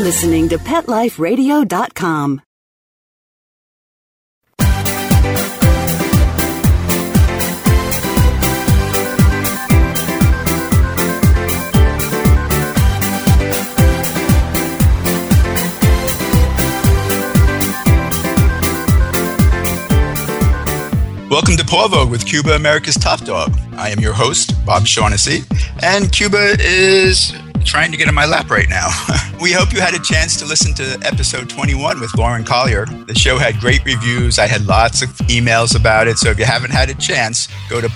listening to PetLifeRadio.com. Welcome to Paw with Cuba, America's Top Dog. I am your host, Bob Shaughnessy, and Cuba is trying to get in my lap right now. we hope you had a chance to listen to episode 21 with Lauren Collier. The show had great reviews. I had lots of emails about it. So if you haven't had a chance, go to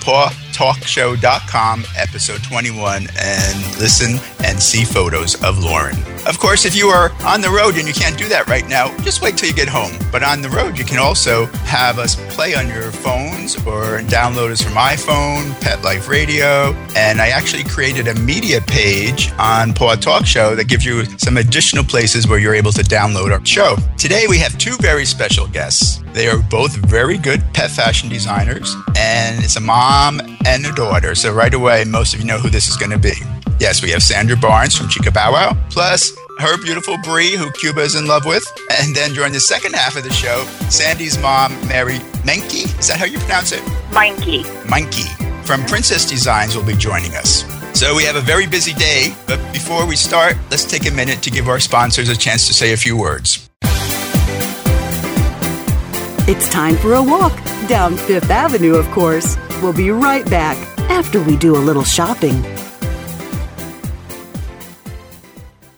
pawtalkshow.com, episode 21, and listen and see photos of Lauren. Of course, if you are on the road and you can't do that right now, just wait till you get home. But on the road, you can also have us play on your phones or download us from iPhone, Pet Life Radio. And I actually created a media page on Paw Talk Show that gives you some additional places where you're able to download our show. Today, we have two very special guests. They are both very good pet fashion designers, and it's a mom and a daughter. So, right away, most of you know who this is going to be. Yes, we have Sandra Barnes from Chica Bow Wow, plus her beautiful Bree, who Cuba is in love with. And then during the second half of the show, Sandy's mom, Mary Menke, is that how you pronounce it? Monkey. Monkey from Princess Designs will be joining us. So we have a very busy day, but before we start, let's take a minute to give our sponsors a chance to say a few words. It's time for a walk down Fifth Avenue, of course. We'll be right back after we do a little shopping.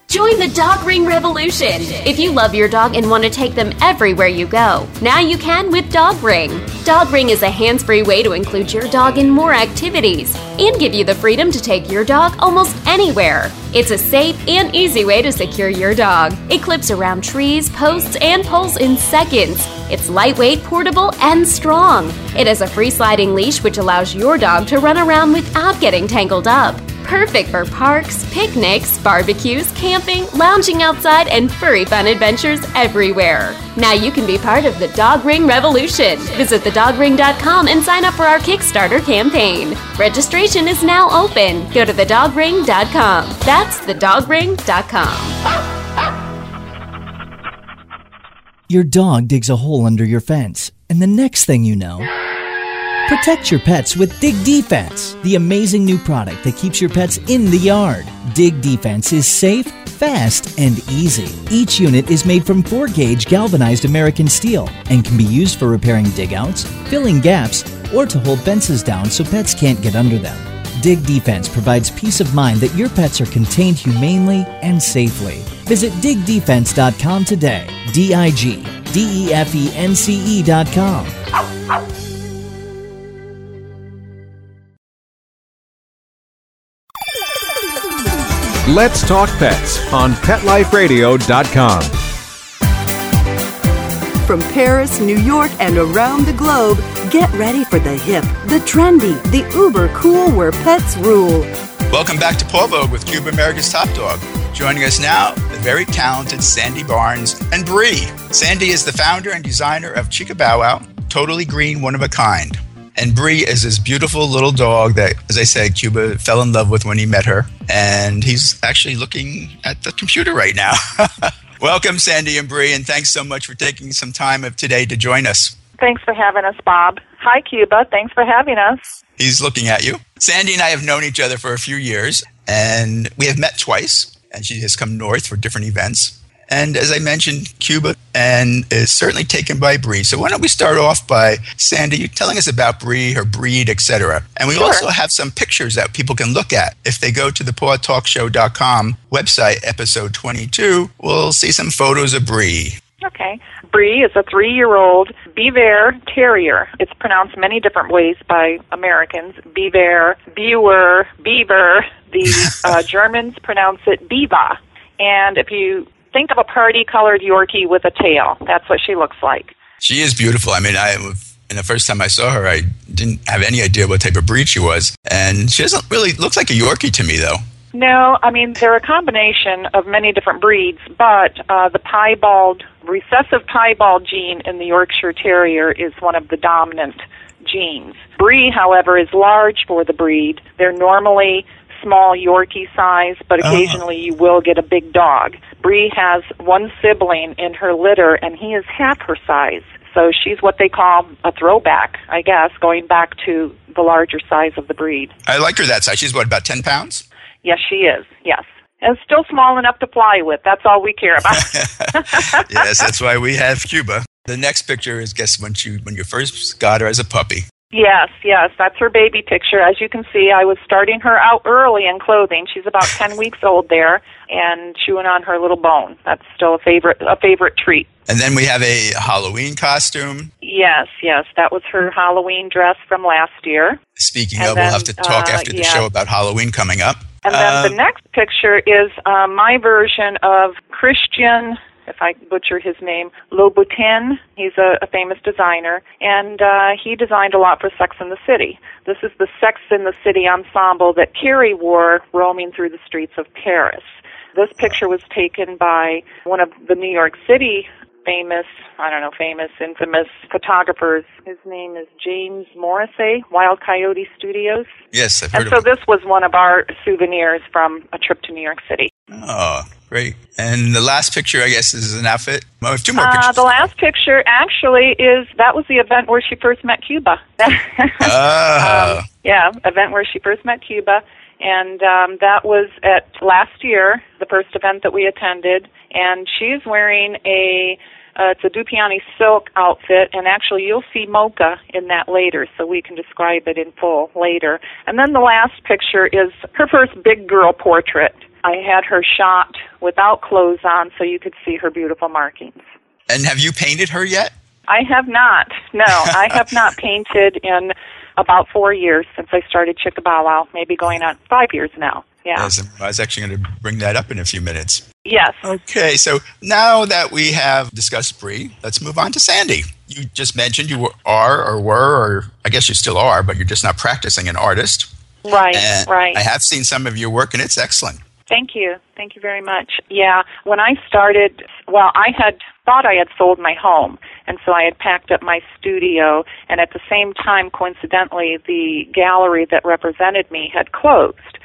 Join the Dog Ring Revolution. If you love your dog and want to take them everywhere you go, now you can with Dog Ring. Dog Ring is a hands free way to include your dog in more activities and give you the freedom to take your dog almost anywhere. It's a safe and easy way to secure your dog. It clips around trees, posts, and poles in seconds. It's lightweight, portable, and strong. It has a free sliding leash which allows your dog to run around without getting tangled up. Perfect for parks, picnics, barbecues, camping, lounging outside, and furry fun adventures everywhere. Now you can be part of the Dog Ring Revolution. Visit thedogring.com and sign up for our Kickstarter campaign. Registration is now open. Go to thedogring.com. That's thedogring.com. Your dog digs a hole under your fence, and the next thing you know, Protect your pets with Dig Defense, the amazing new product that keeps your pets in the yard. Dig Defense is safe, fast, and easy. Each unit is made from 4 gauge galvanized American steel and can be used for repairing digouts, filling gaps, or to hold fences down so pets can't get under them. Dig Defense provides peace of mind that your pets are contained humanely and safely. Visit digdefense.com today. D I G D E F E N C E.com. Let's Talk Pets on PetLifeRadio.com. From Paris, New York, and around the globe, get ready for the hip, the trendy, the uber cool where pets rule. Welcome back to Paw Vogue with Cuba America's Top Dog. Joining us now, the very talented Sandy Barnes and Bree. Sandy is the founder and designer of Chica Bow Wow, totally green, one of a kind. And Bree is this beautiful little dog that, as I said, Cuba fell in love with when he met her. And he's actually looking at the computer right now. Welcome, Sandy and Bree, and thanks so much for taking some time of today to join us. Thanks for having us, Bob. Hi, Cuba. Thanks for having us. He's looking at you. Sandy and I have known each other for a few years, and we have met twice, and she has come north for different events. And as I mentioned, Cuba and is certainly taken by Bree. So why don't we start off by Sandy you telling us about Bree, her breed, etc. And we Sure. also have some pictures that people can look at. If they go to the pawtalkshow.com website, episode 22, we'll see some photos of Bree. Okay. Bree is a three year old Biewer Terrier. It's pronounced many different ways by Americans Beaver, Beaver, Beaver. The uh, Germans pronounce it Biva. And if you think of a party colored Yorkie with a tail, that's what she looks like. She is beautiful. I mean, I and the first time I saw her, I didn't have any idea what type of breed she was, and she doesn't really look like a Yorkie to me, though. No, I mean they're a combination of many different breeds, but uh, the piebald, recessive piebald gene in the Yorkshire Terrier is one of the dominant genes. Bree, however, is large for the breed. They're normally small Yorkie size, but uh-huh. occasionally you will get a big dog. Bree has one sibling in her litter, and he is half her size. So she's what they call a throwback, I guess, going back to the larger size of the breed. I like her that size. She's what, about 10 pounds? Yes, she is. Yes. And still small enough to fly with. That's all we care about. yes, that's why we have Cuba. The next picture is guess when you when you first got her as a puppy. Yes, yes, that's her baby picture. As you can see, I was starting her out early in clothing. She's about 10 weeks old there and chewing on her little bone. That's still a favorite a favorite treat. And then we have a Halloween costume. Yes, yes, that was her Halloween dress from last year. Speaking And of, we'll have to talk uh, after the yeah. show about Halloween coming up. And then the next picture is uh, my version of Christian, if I butcher his name, Louboutin. He's a, a famous designer, and uh, he designed a lot for Sex in the City. This is the Sex in the City ensemble that Carrie wore roaming through the streets of Paris. This picture was taken by one of the New York City famous, I don't know, famous, infamous photographers. His name is James Morrissey, Wild Coyote Studios. yes, I've heard And so this was one of our souvenirs from a trip to New York City. Oh, great. And the last picture, I guess, is an outfit. We have two more Uh, pictures. the last picture actually is that was the event where she first met Cuba. Ah, Um, yeah, event where she first met Cuba, and um, that was at last year, the first event that we attended. And she's wearing a uh, it's a Dupioni silk outfit, and actually you'll see mocha in that later, so we can describe it in full later. And then the last picture is her first big girl portrait. I had her shot without clothes on, so you could see her beautiful markings. and have you painted her yet? I have not. No, I have not painted in about four years since I started Chica Bow. Maybe going on five years now. Yeah. I was actually going to bring that up in a few minutes. Yes. Okay, so now that we have discussed Bree, let's move on to Sandy. You just mentioned you are or were, or I guess you still are, but you're just not practicing an artist. Right. And right. I have seen some of your work, and it's excellent. Thank you. Thank you very much. Yeah, when I started, well, I had thought I had sold my home, and so I had packed up my studio, and at the same time, coincidentally, the gallery that represented me had closed.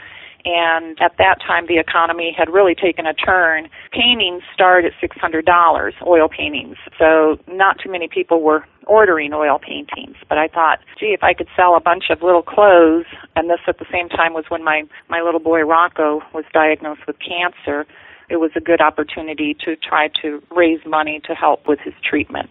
And at that time, the economy had really taken a turn. Paintings start at $600, oil paintings. So not too many people were ordering oil paintings. But I thought, gee, if I could sell a bunch of little clothes, and this at the same time was when my, my little boy Rocco was diagnosed with cancer, it was a good opportunity to try to raise money to help with his treatment.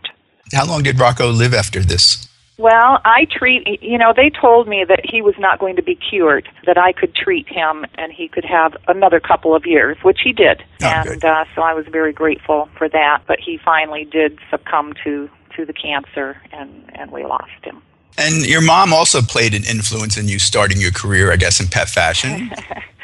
How long did Rocco live after this? Well, I treat, you know, they told me that he was not going to be cured, that I could treat him and he could have another couple of years, which he did. Oh, and uh, so I was very grateful for that, but he finally did succumb to to the cancer and and we lost him. And your mom also played an influence in you starting your career, I guess, in pet fashion.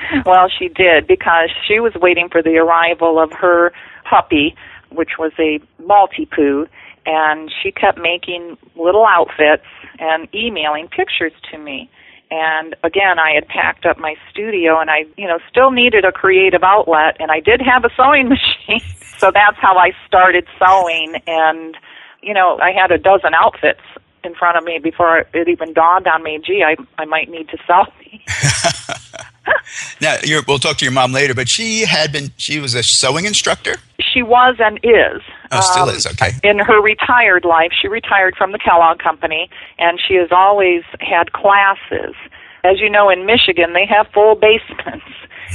Well, she did because she was waiting for the arrival of her puppy, which was a Maltipoo, and she kept making little outfits and emailing pictures to me. And again, I had packed up my studio and I, you know, still needed a creative outlet and I did have a sewing machine. so that's how I started sewing and, you know, I had a dozen outfits in front of me before it even dawned on me, gee, I, I might need to sell these. now, you're, we'll talk to your mom later, but she had been, she was a sewing instructor? She was and is. Oh, still Um, is, okay. In her retired life, she retired from the Kellogg Company, and she has always had classes. As you know, in Michigan, they have full basements,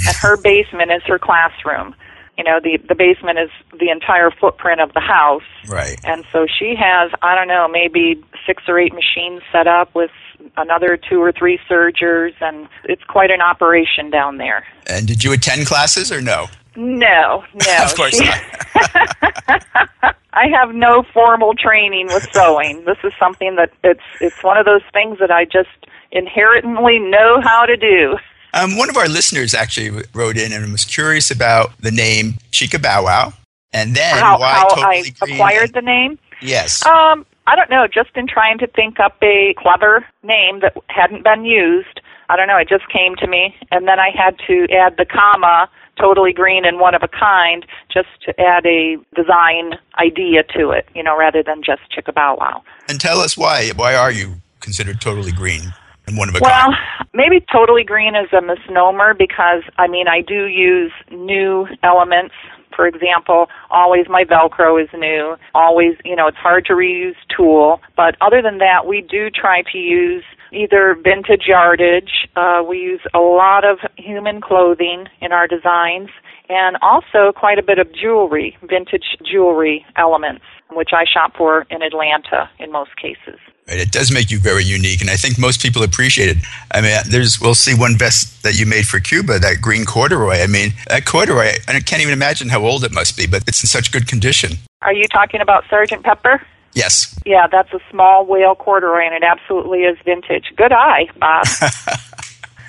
and her basement is her classroom. You know, the the basement is the entire footprint of the house, Right. and so she has I don't know maybe six or eight machines set up with another two or three sergers, and it's quite an operation down there. And did you attend classes or no? No, no. Of course she- not. I have no formal training with sewing. This is something that it's it's one of those things that I just inherently know how to do. Um, one of our listeners actually wrote in and was curious about the name Chica Bow Wow, and then how why how totally I green. acquired the name? Yes. Um, I don't know. Just in trying to think up a clever name that hadn't been used. I don't know. It just came to me, and then I had to add the comma, totally green and one of a kind, just to add a design idea to it. You know, rather than just Chica Bow Wow. and tell us why. Why are you considered totally green? One of a Well, kind. maybe totally green is a misnomer because I mean I do use new elements. For example, always my Velcro is new. Always, you know, it's hard to reuse tulle. But other than that, we do try to use either vintage yardage. Uh, we use a lot of human clothing in our designs, and also quite a bit of jewelry, vintage jewelry elements, which I shop for in Atlanta in most cases. Right, It does make you very unique, and I think most people appreciate it. I mean, there's we'll see one vest that you made for Cuba, that green corduroy. I mean, that corduroy, I can't even imagine how old it must be, but it's in such good condition. Are you talking about Sergeant Pepper? Yes. Yeah, that's a small wale corduroy, and it absolutely is vintage. Good eye, Bob.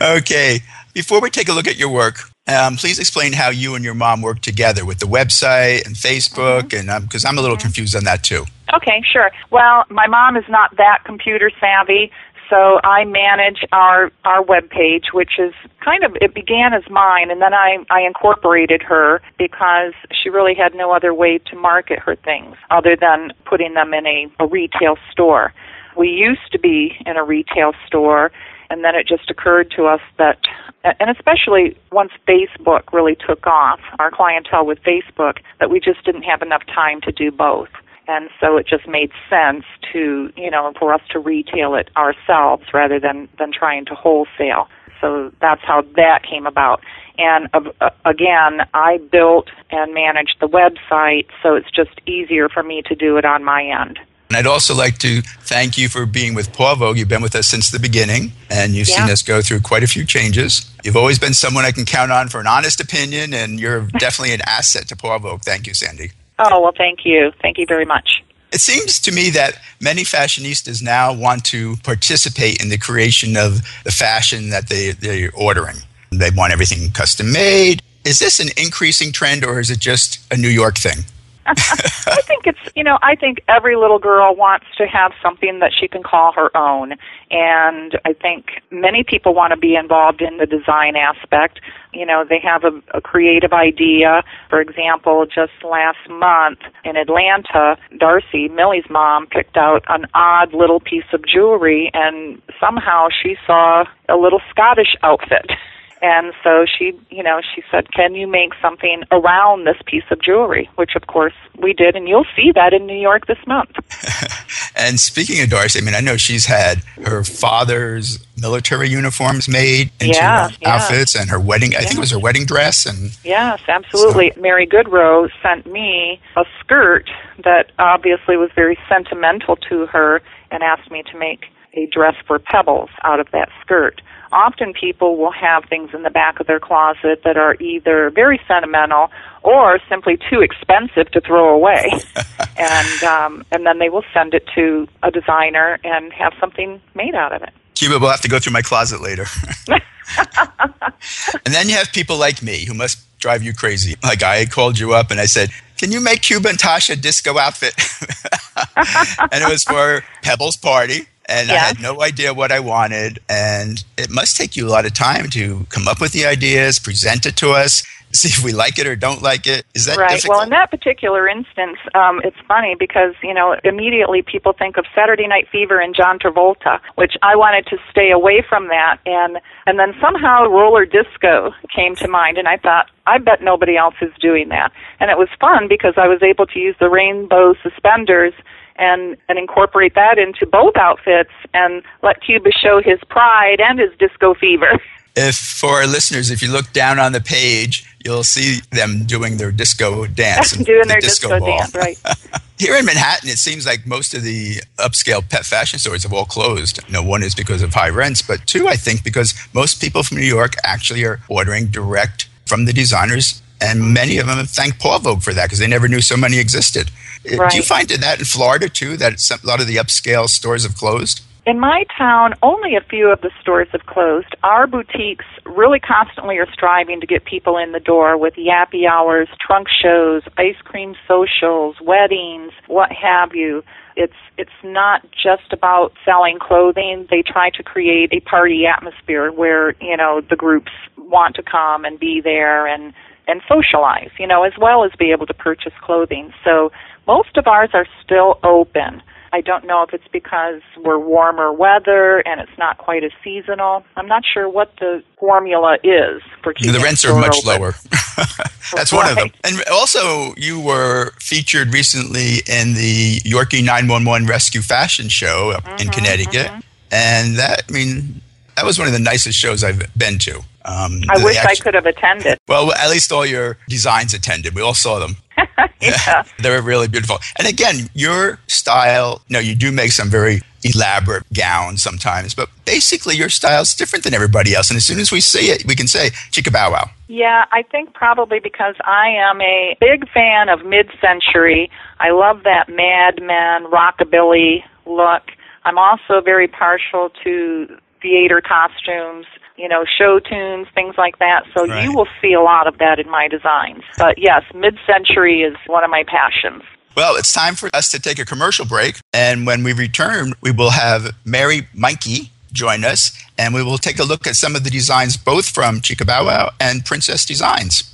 Okay. Before we take a look at your work, um, please explain how you and your mom work together with the website and Facebook, mm-hmm. and um, because I'm a little mm-hmm. confused on that too. Okay, sure. Well, my mom is not that computer savvy, so I manage our our web page, which is kind of it began as mine, and then I I incorporated her because she really had no other way to market her things other than putting them in a, a retail store. We used to be in a retail store, and then it just occurred to us that and especially once Facebook really took off, our clientele with Facebook, that we just didn't have enough time to do both. And so it just made sense to, you know, for us to retail it ourselves rather than, than trying to wholesale. So that's how that came about. And uh, again, I built and managed the website, so it's just easier for me to do it on my end. And I'd also like to thank you for being with Paw Vogue. You've been with us since the beginning, and you've seen us go through quite a few changes. You've always been someone I can count on for an honest opinion, and you're definitely an asset to Paw Vogue. Thank you, Sandy. Oh, well, thank you. Thank you very much. It seems to me that many fashionistas now want to participate in the creation of the fashion that they, they're ordering. They want everything custom made. Is this an increasing trend or is it just a New York thing? I think it's, you know, I think every little girl wants to have something that she can call her own. And I think many people want to be involved in the design aspect. You know, they have a, a creative idea. For example, just last month in Atlanta, Darcy, Millie's mom, picked out an odd little piece of jewelry and somehow she saw a little Scottish outfit. And so she, you know, she said, "Can you make something around this piece of jewelry?" Which, of course, we did, and you'll see that in New York this month. And speaking of Darcy, I mean, I know she's had her father's military uniforms made into Yeah, yeah. outfits and her wedding, I think it was her wedding dress. And Yes, absolutely. Mary Goodrow sent me a skirt that obviously was very sentimental to her, and asked me to make a dress for Pebbles out of that skirt. Often people will have things in the back of their closet that are either very sentimental or simply too expensive to throw away, and um, and then they will send it to a designer and have something made out of it. Cuba will have to go through my closet later. and then you have people like me who must drive you crazy. Like I called you up and I said, "Can you make Cuba and Tasha a disco outfit?" and it was for Pebbles party. And I had no idea what I wanted. And it must take you a lot of time to come up with the ideas, present it to us, see if we like it or don't like it. Is that right. difficult? Well, in that particular instance, um, it's funny because you know immediately people think of Saturday Night Fever and John Travolta, which I wanted to stay away from that, and and then somehow roller disco came to mind, and I thought I bet nobody else is doing that, and it was fun because I was able to use the rainbow suspenders. And, and incorporate that into both outfits and let Cuba show his pride and his disco fever. if for our listeners, if you look down on the page, you'll see them doing their disco dance. Doing the their disco, ball. dance, right. Here in Manhattan, it seems like most of the upscale pet fashion stores have all closed. Know, one is because of high rents, but two, I think, because most people from New York actually are ordering direct from the designers, and many of them have thanked Paw Vogue for that because they never knew so many existed. Uh, Do you find that in Florida too, that a lot of the upscale stores have closed? In my town, only a few of the stores have closed. Our boutiques really constantly are striving to get people in the door with yappy hours, trunk shows, ice cream socials, weddings, what have you. It's it's not just about selling clothing. They try to create a party atmosphere where, you know, the groups want to come and be there and and socialize, you know, as well as be able to purchase clothing. So most of ours are still open. I don't know if it's because we're warmer weather and it's not quite as seasonal. I'm not sure what the formula is for keeping the rents the are much open. lower. That's one of them. And also, you were featured recently in the Yorkie 911 Rescue Fashion Show up Mm-hmm, in Connecticut. And that, I mean, that was one of the nicest shows I've been to. Um, I wish I could have attended. Well, at least all your designs attended. We all saw them. yeah. they were really beautiful. And again, your style, you know, you do make some very elaborate gowns sometimes, but basically your style is different than everybody else. And as soon as we see it, we can say, Chica Bow Wow. Yeah, I think probably because I am a big fan of mid-century. I love that Mad Men rockabilly look. I'm also very partial to theater costumes, you know, show tunes, things like that. So Right. you will see a lot of that in my designs. But yes, mid-century is one of my passions. Well, it's time for us to take a commercial break. And when we return, we will have Mary Mikey join us, and we will take a look at some of the designs both from Chica Bow Wow and Princess Designs.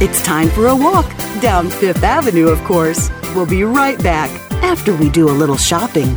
It's time for a walk down Fifth Avenue, of course. We'll be right back after we do a little shopping.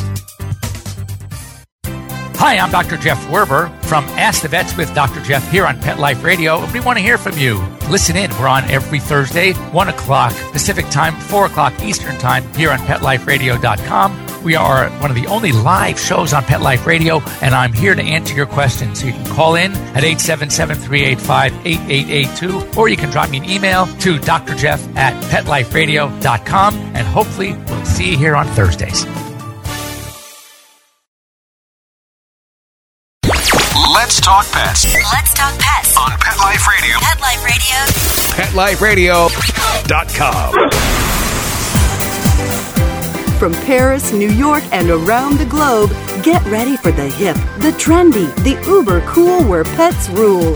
Hi, I'm Dr. Jeff Werber from Ask the Vets with Dr. Jeff here on Pet Life Radio. We want to hear from you. Listen in. We're on every Thursday, 1 o'clock Pacific Time, 4 o'clock Eastern Time here on PetLifeRadio.com. We are one of the only live shows on Pet Life Radio, and I'm here to answer your questions. So you can call in at 877-385-8882, or you can drop me an email to drjeff at PetLifeRadio.com, and hopefully we'll see you here on Thursdays. Let's talk pets Let's talk pets. on Pet Life Radio. Pet Life Radio. PetLifeRadio.com. From Paris, New York, and around the globe, get ready for the hip, the trendy, the uber cool where pets rule.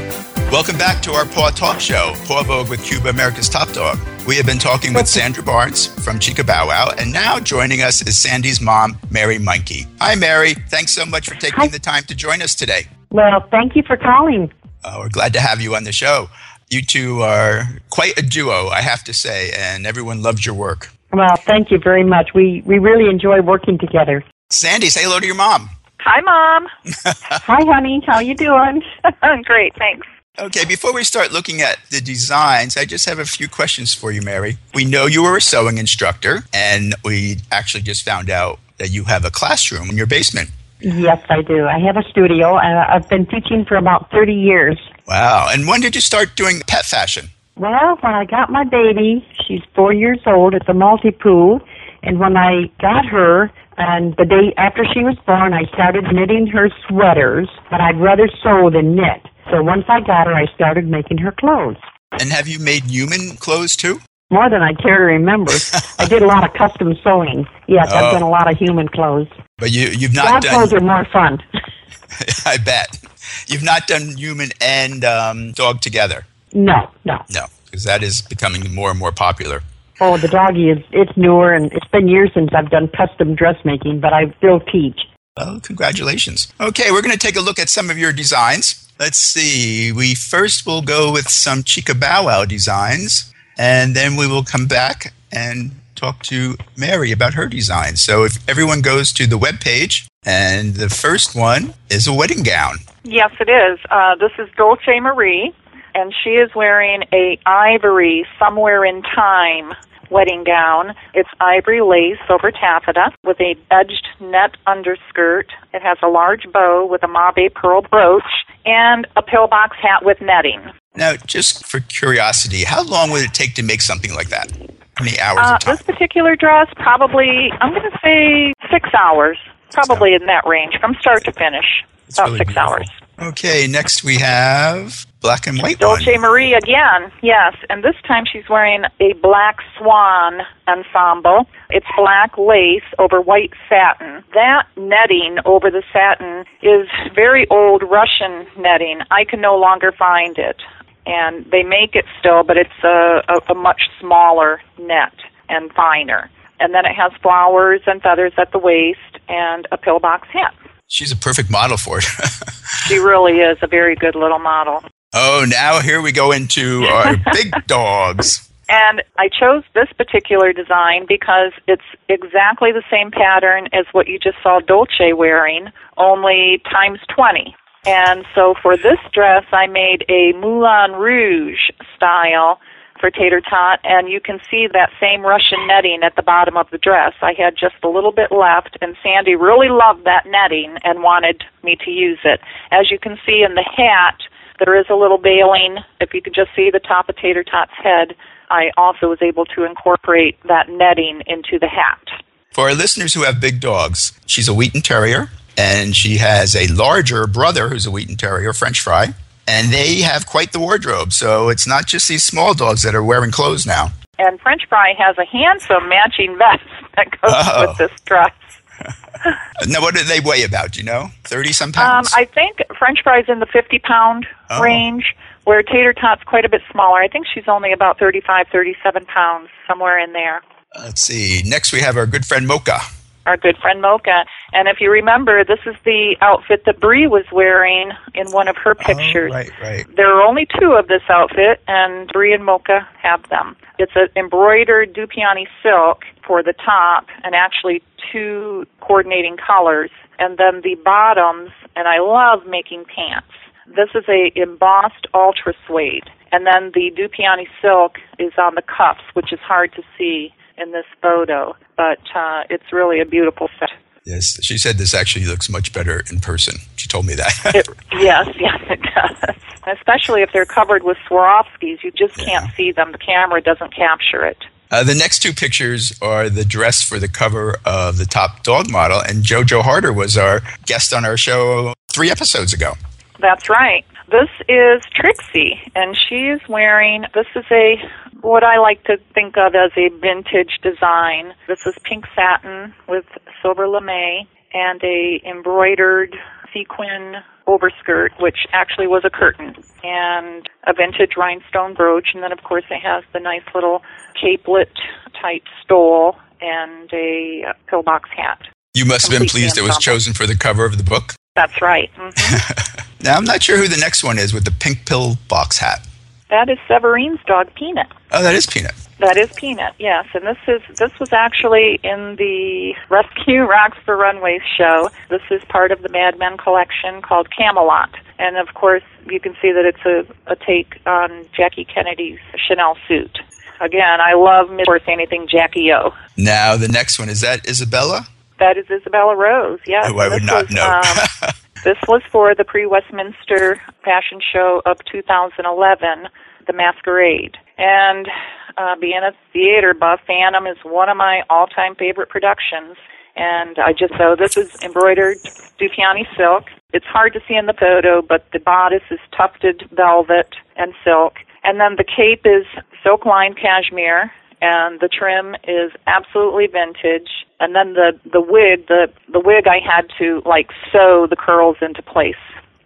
Welcome back to our Paw Talk Show, Paw Vogue with Cuba America's Top Dog. We have been talking with Sandra Barnes from Chica Bow Wow, and now joining us is Sandy's mom, Mary Monkey. Hi, Mary. Thanks so much for taking Hi. the time to join us today. Well, thank you for calling. Uh, we're glad to have you on the show. You two are quite a duo, I have to say, and everyone loves your work. Well, thank you very much. We we really enjoy working together. Sandy, say hello to your mom. Hi, Mom. Hi, honey. How you doing? I'm Great, thanks. Okay, before we start looking at the designs, I just have a few questions for you, Mary. We know you were a sewing instructor, and we actually just found out that you have a classroom in your basement. Yes, I do. I have a studio, and I've been teaching for about thirty years. Wow. And when did you start doing pet fashion? Well, when I got my baby, she's four years old. It's a Maltipoo, and when I got her, and the day after she was born, I started knitting her sweaters. But I'd rather sew than knit. So once I got her, I started making her clothes. And have you made human clothes too? More than I care to remember. I did a lot of custom sewing. Yes, Oh. I've done a lot of human clothes. But you, you've not Dog done. clothes are more fun. I bet. You've not done human and um, dog together. No, no. No, because that is becoming more and more popular. Oh, the doggy is it's newer and it's been years since I've done custom dressmaking, but I still teach. Well, congratulations. Okay, we're going to take a look at some of your designs. Let's see. We first will go with some Chica Bow Wow designs, and then we will come back and talk to Mary about her design. So if everyone goes to the web page, and the first one is a wedding gown. Yes, it is. Uh, this is Dolce Marie, and she is wearing a ivory somewhere in time wedding gown. It's ivory lace over taffeta with a edged net underskirt. It has a large bow with a mauve pearl brooch and a pillbox hat with netting. Now, just for curiosity, how long would it take to make something like that? How many hours Uh, of time? this particular dress, probably, I'm going to say six hours. Probably in that range, from start to finish. about really six beautiful. hours. Okay, next we have black and white one. Dolce Marie again, yes, and this time she's wearing a black swan ensemble. It's black lace over white satin. That netting over the satin is very old Russian netting. I can no longer find it, and they make it still, but it's a, a, a much smaller net and finer. And then it has flowers and feathers at the waist and a pillbox hat. She's a perfect model for it. She really is a very good little model. Oh, now here we go into our big dogs. And I chose this particular design because it's exactly the same pattern as what you just saw Dolce wearing, only times 20. And so for this dress, I made a Moulin Rouge style for tater tot, and you can see that same Russian netting at the bottom of the dress. I had just a little bit left, and Sandy really loved that netting and wanted me to use it. As you can see in the hat, there is a little veiling. If you could just see the top of Tater Tot's head, I also was able to incorporate that netting into the hat. For our listeners who have big dogs, she's a Wheaten Terrier, and she has a larger brother who's a Wheaten Terrier, French Fry, and they have quite the wardrobe. So it's not just these small dogs that are wearing clothes now. And French Fry has a handsome matching vest that goes Uh-oh. with this dress. Now, what do they weigh about? Do you know? 30 some Um, pounds? I think French Fry's in the 50 pound Oh. range, where Tater Tot's quite a bit smaller. I think she's only about 35, 37 pounds, somewhere in there. Let's see. Next, we have our good friend Mocha. our good friend Mocha. And if you remember, this is the outfit that Bree was wearing in one of her oh, pictures. Oh, right, right. There are only two of this outfit, and Bree and Mocha have them. It's an embroidered Dupioni silk for the top, and actually two coordinating colors, and then the bottoms. And I love making pants. This is a embossed ultra suede, and then the Dupioni silk is on the cuffs, which is hard to see in this photo, but uh, it's really a beautiful set. Yes, she said this actually looks much better in person. She told me that. It, yes, yes, it does. Especially if they're covered with Swarovskis, you just can't see them. The camera doesn't capture it. Uh, the next two pictures are the dress for the cover of the top dog model, and JoJo Harder was our guest on our show three episodes ago. That's right. This is Trixie, and she is wearing. This is a what I like to think of as a vintage design. This is pink satin with silver lame and a embroidered sequin overskirt, which actually was a curtain, and a vintage rhinestone brooch, and then of course it has the nice little capelet type stole and a pillbox hat. You must have been pleased it was chosen for the cover of the book. That's right. hmm Now, I'm not sure who the next one is with the pink pill box hat. That is Severine's dog, Peanut. Oh, that is Peanut. That is Peanut, yes. And this is this was actually in the Rescue Rocks for Runways show. This is part of the Mad Men collection called Camelot. And of course, you can see that it's a, a take on Jackie Kennedy's Chanel suit. Again, I love of course anything Jackie O. Now, the next one is that Isabella? That is Isabella Rose, yes. Who I would not was, know. Um, this was for the pre-Westminster fashion show of 2011, The Masquerade. And uh, being a theater buff, Phantom is one of my all-time favorite productions. And I just so this is embroidered Dupioni silk. It's hard to see in the photo, but the bodice is tufted velvet and silk. And then the cape is silk lined cashmere, and the trim is absolutely vintage. And then the the wig, the the wig, I had to like sew the curls into place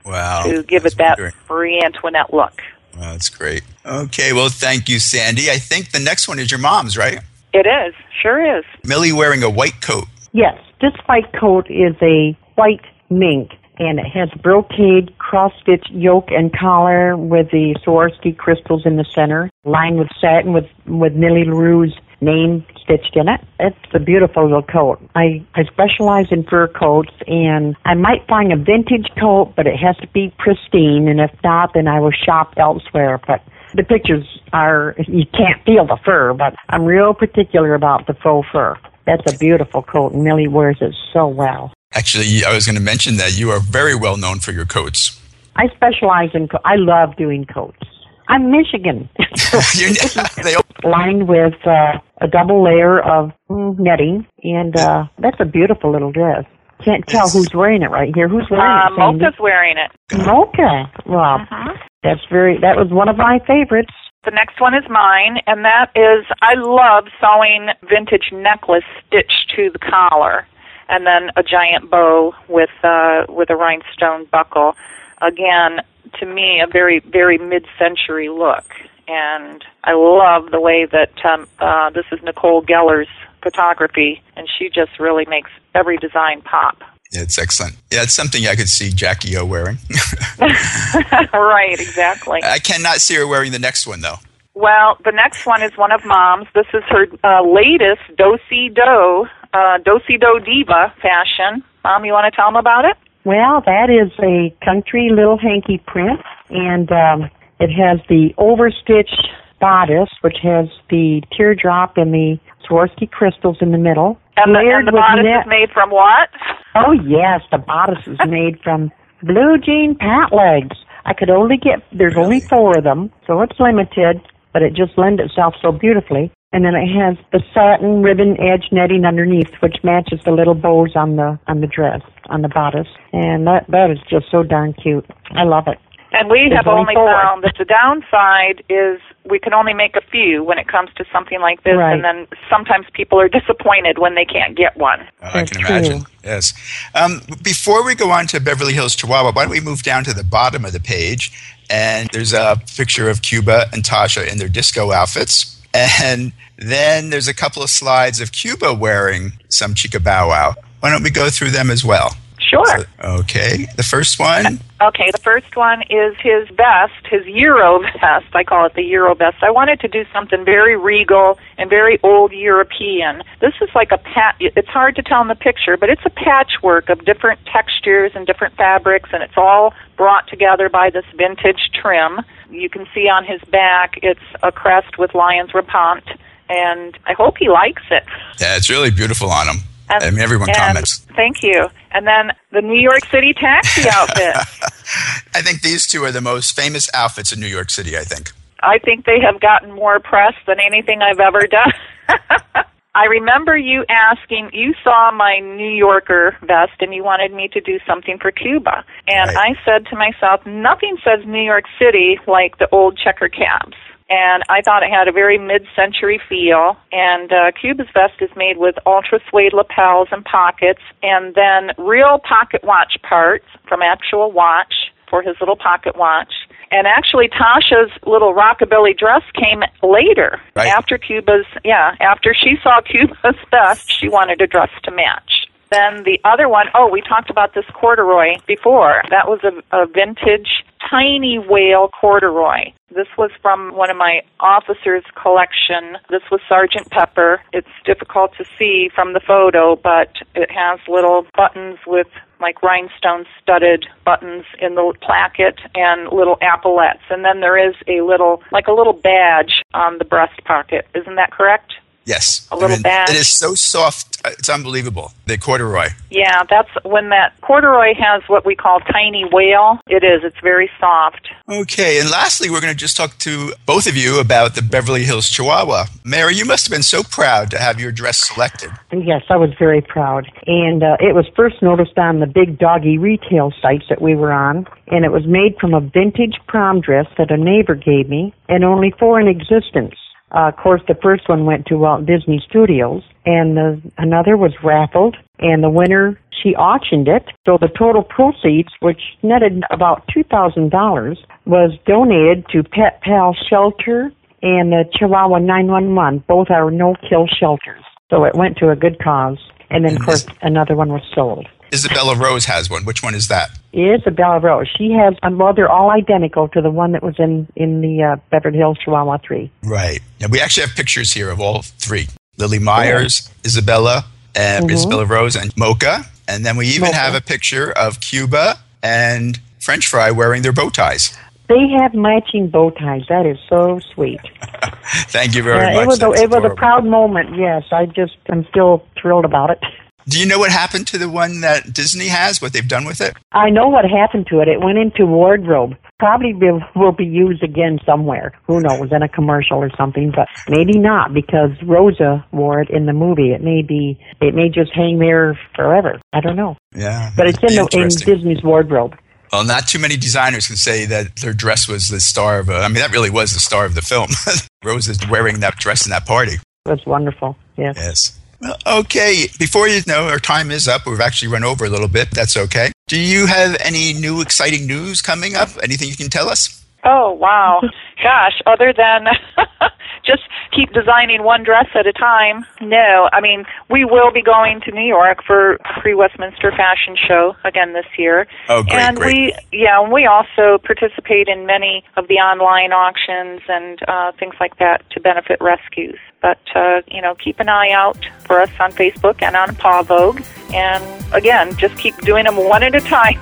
Wow. to give it that Marie Antoinette look. Wow, that's great. Okay, well, thank you, Sandy. I think the next one is your mom's, right? It is, sure is. Millie wearing a white coat. Yes, this white coat is a white mink, and it has brocade cross-stitch yoke and collar with the Swarovski crystals in the center, lined with satin with with Millie LaRue's name stitched in it. It's a beautiful little coat. I, I specialize in fur coats and I might find a vintage coat, but it has to be pristine and if not, then I will shop elsewhere. But the pictures are, you can't feel the fur, but I'm real particular about the faux fur. That's a beautiful coat and Millie wears it so well. Actually, I was going to mention that you are very well known for your coats. I specialize in, co- I love doing coats. I'm Michigan. they lined with uh, a double layer of mm, netting, and uh, that's a beautiful little dress. Can't tell who's wearing it right here. Who's wearing Uh, it? Sandy? Mocha's wearing it. Mocha. Well, that's very. That was one of my favorites. The next one is mine, and that is I love sewing vintage necklace stitched to the collar, and then a giant bow with uh, with a rhinestone buckle. Again, to me, a very very mid-century look, and I love the way that um, uh, this is Nicole Geller's photography, and she just really makes every design pop. Yeah, it's excellent. Yeah, it's something I could see Jackie O wearing. right, exactly. I cannot see her wearing the next one though. Well, the next one is one of Mom's. This is her uh, latest Do-Si Do, uh, Do-Si Do Diva fashion. Mom, you want to tell them about it? Well, that is a country little hanky print, and um, it has the overstitched bodice, which has the teardrop and the Swarovski crystals in the middle. And the, and the bodice net- is made from what? Oh yes, the bodice is made from blue jean pant legs. I could only get there's only four of them, so it's limited, but it just lends itself so beautifully. And then it has the satin ribbon edge netting underneath, which matches the little bows on the on the dress on the bodice, and that that is just so darn cute. I love it. And we There's have only only four. found that the downside is we can only make a few when it comes to something like this, Right. and then sometimes people are disappointed when they can't get one. Uh, I can imagine. Yes. Um, before we go on to Beverly Hills Chihuahua, why don't we move down to the bottom of the page? And there's a picture of Cuba and Tasha in their disco outfits. And then there's a couple of slides of Cuba wearing some Chica Bow Wow. Why don't we go through them as well? Sure. Okay. The first one. Okay, the first one is his vest, his Euro vest. I call it the Euro vest. I wanted to do something very regal and very old European. This is like a pat. It's hard to tell in the picture, but it's a patchwork of different textures and different fabrics, and it's all brought together by this vintage trim. You can see on his back, it's a crest with lion's rampant, and I hope he likes it. Yeah, it's really beautiful on him. And- I mean, everyone and- comments. Thank you. And then the New York City taxi outfit. I think these two are the most famous outfits in New York City, I think. I think they have gotten more press than anything I've ever done. I remember you asking, you saw my New Yorker vest and you wanted me to do something for Cuba. And I said to myself, nothing says New York City like the old checker cabs. And I thought it had a very mid-century feel. And uh, Cuba's vest is made with ultra suede lapels and pockets, and then real pocket watch parts from actual watch for his little pocket watch. And actually, Tasha's little rockabilly dress came later Right. after Cuba's. Yeah, after she saw Cuba's vest, she wanted a dress to match. Then the other one, oh, we talked about this corduroy before. That was a, a vintage tiny wale corduroy. This was from one of my officers' collection. This was Sergeant Pepper. It's difficult to see from the photo, but it has little buttons with like rhinestone studded buttons in the placket and little epaulettes. And then there is a little, like a little badge on the breast pocket. Isn't that correct? Yes. A little badge. It is so soft. uh, It's unbelievable. The corduroy. Yeah, that's when that corduroy has what we call tiny wale. It is. It's very soft. Okay, and lastly, we're going to just talk to both of you about the Beverly Hills Chihuahua. Mary, you must have been so proud to have your dress selected. Yes, I was very proud. And uh, it was first noticed on the big doggy retail sites that we were on. And it was made from a vintage prom dress that a neighbor gave me, and only four in existence. Uh, of course, the first one went to Walt Disney Studios, and the, another was raffled, and the winner, she auctioned it. So the total proceeds, which netted about $2,000, was donated to Pet Pal Shelter and the Chihuahua 911. Both are no-kill shelters. So it went to a good cause. And then, of course, another one was sold. Isabella Rose has one. Which one is that? Isabella Rose. She has, um, well, they're all identical to the one that was in, in the uh, Beverly Hills Chihuahua 3. Right. And we actually have pictures here of all three Lily Myers, Isabella, uh, Mhm. Isabella Rose, and Mocha. And then we even Mocha. have a picture of Cuba and French Fry wearing their bow ties. They have matching bow ties. That is so sweet. Thank you very Yeah, much. it was a, it was a proud moment. Yes, I just am still thrilled about it. Do you know what happened to the one that Disney has? What they've done with it? I know what happened to it. It went into wardrobe. Probably will, will be used again somewhere. Who knows? In a commercial or something, but maybe not because Rosa wore it in the movie. It may be. It may just hang there forever. I don't know. Yeah. But it's in the in Disney's wardrobe. Well, not too many designers can say that their dress was the star of a. I mean, that really was the star of the film. Rose is wearing that dress in that party. That's wonderful. Yes. Yes. Well, Okay, before you know, our time is up. We've actually run over a little bit. That's okay. Do you have any new exciting news coming up? Anything you can tell us? Oh, wow. Gosh, other than just keep designing one dress at a time. No, I mean, we will be going to New York for Pre Westminster Fashion Show again this year. Oh, great, and great. we, yeah, and we also participate in many of the online auctions and uh, things like that to benefit rescues. But, uh, you know, keep an eye out for us on Facebook and on Paw Vogue. And again, just keep doing them one at a time.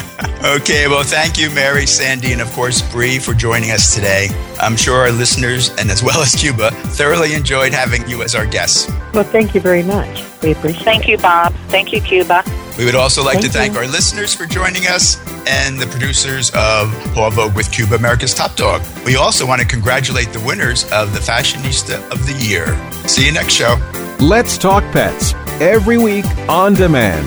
Okay, well, thank you, Mary, Sandy, and of course, Bree, for joining us today. I'm sure our listeners, and as well as Cuba, thoroughly enjoyed having you as our guests. Well, thank you very much. We appreciate Thank you, Bob. Thank you, Cuba. We would also like Thank to thank you. our listeners for joining us and the producers of Paw Vogue with Cuba, America's Top Dog. We also want to congratulate the winners of the Fashionista of the Year. See you next show. Let's Talk Pets every week on demand,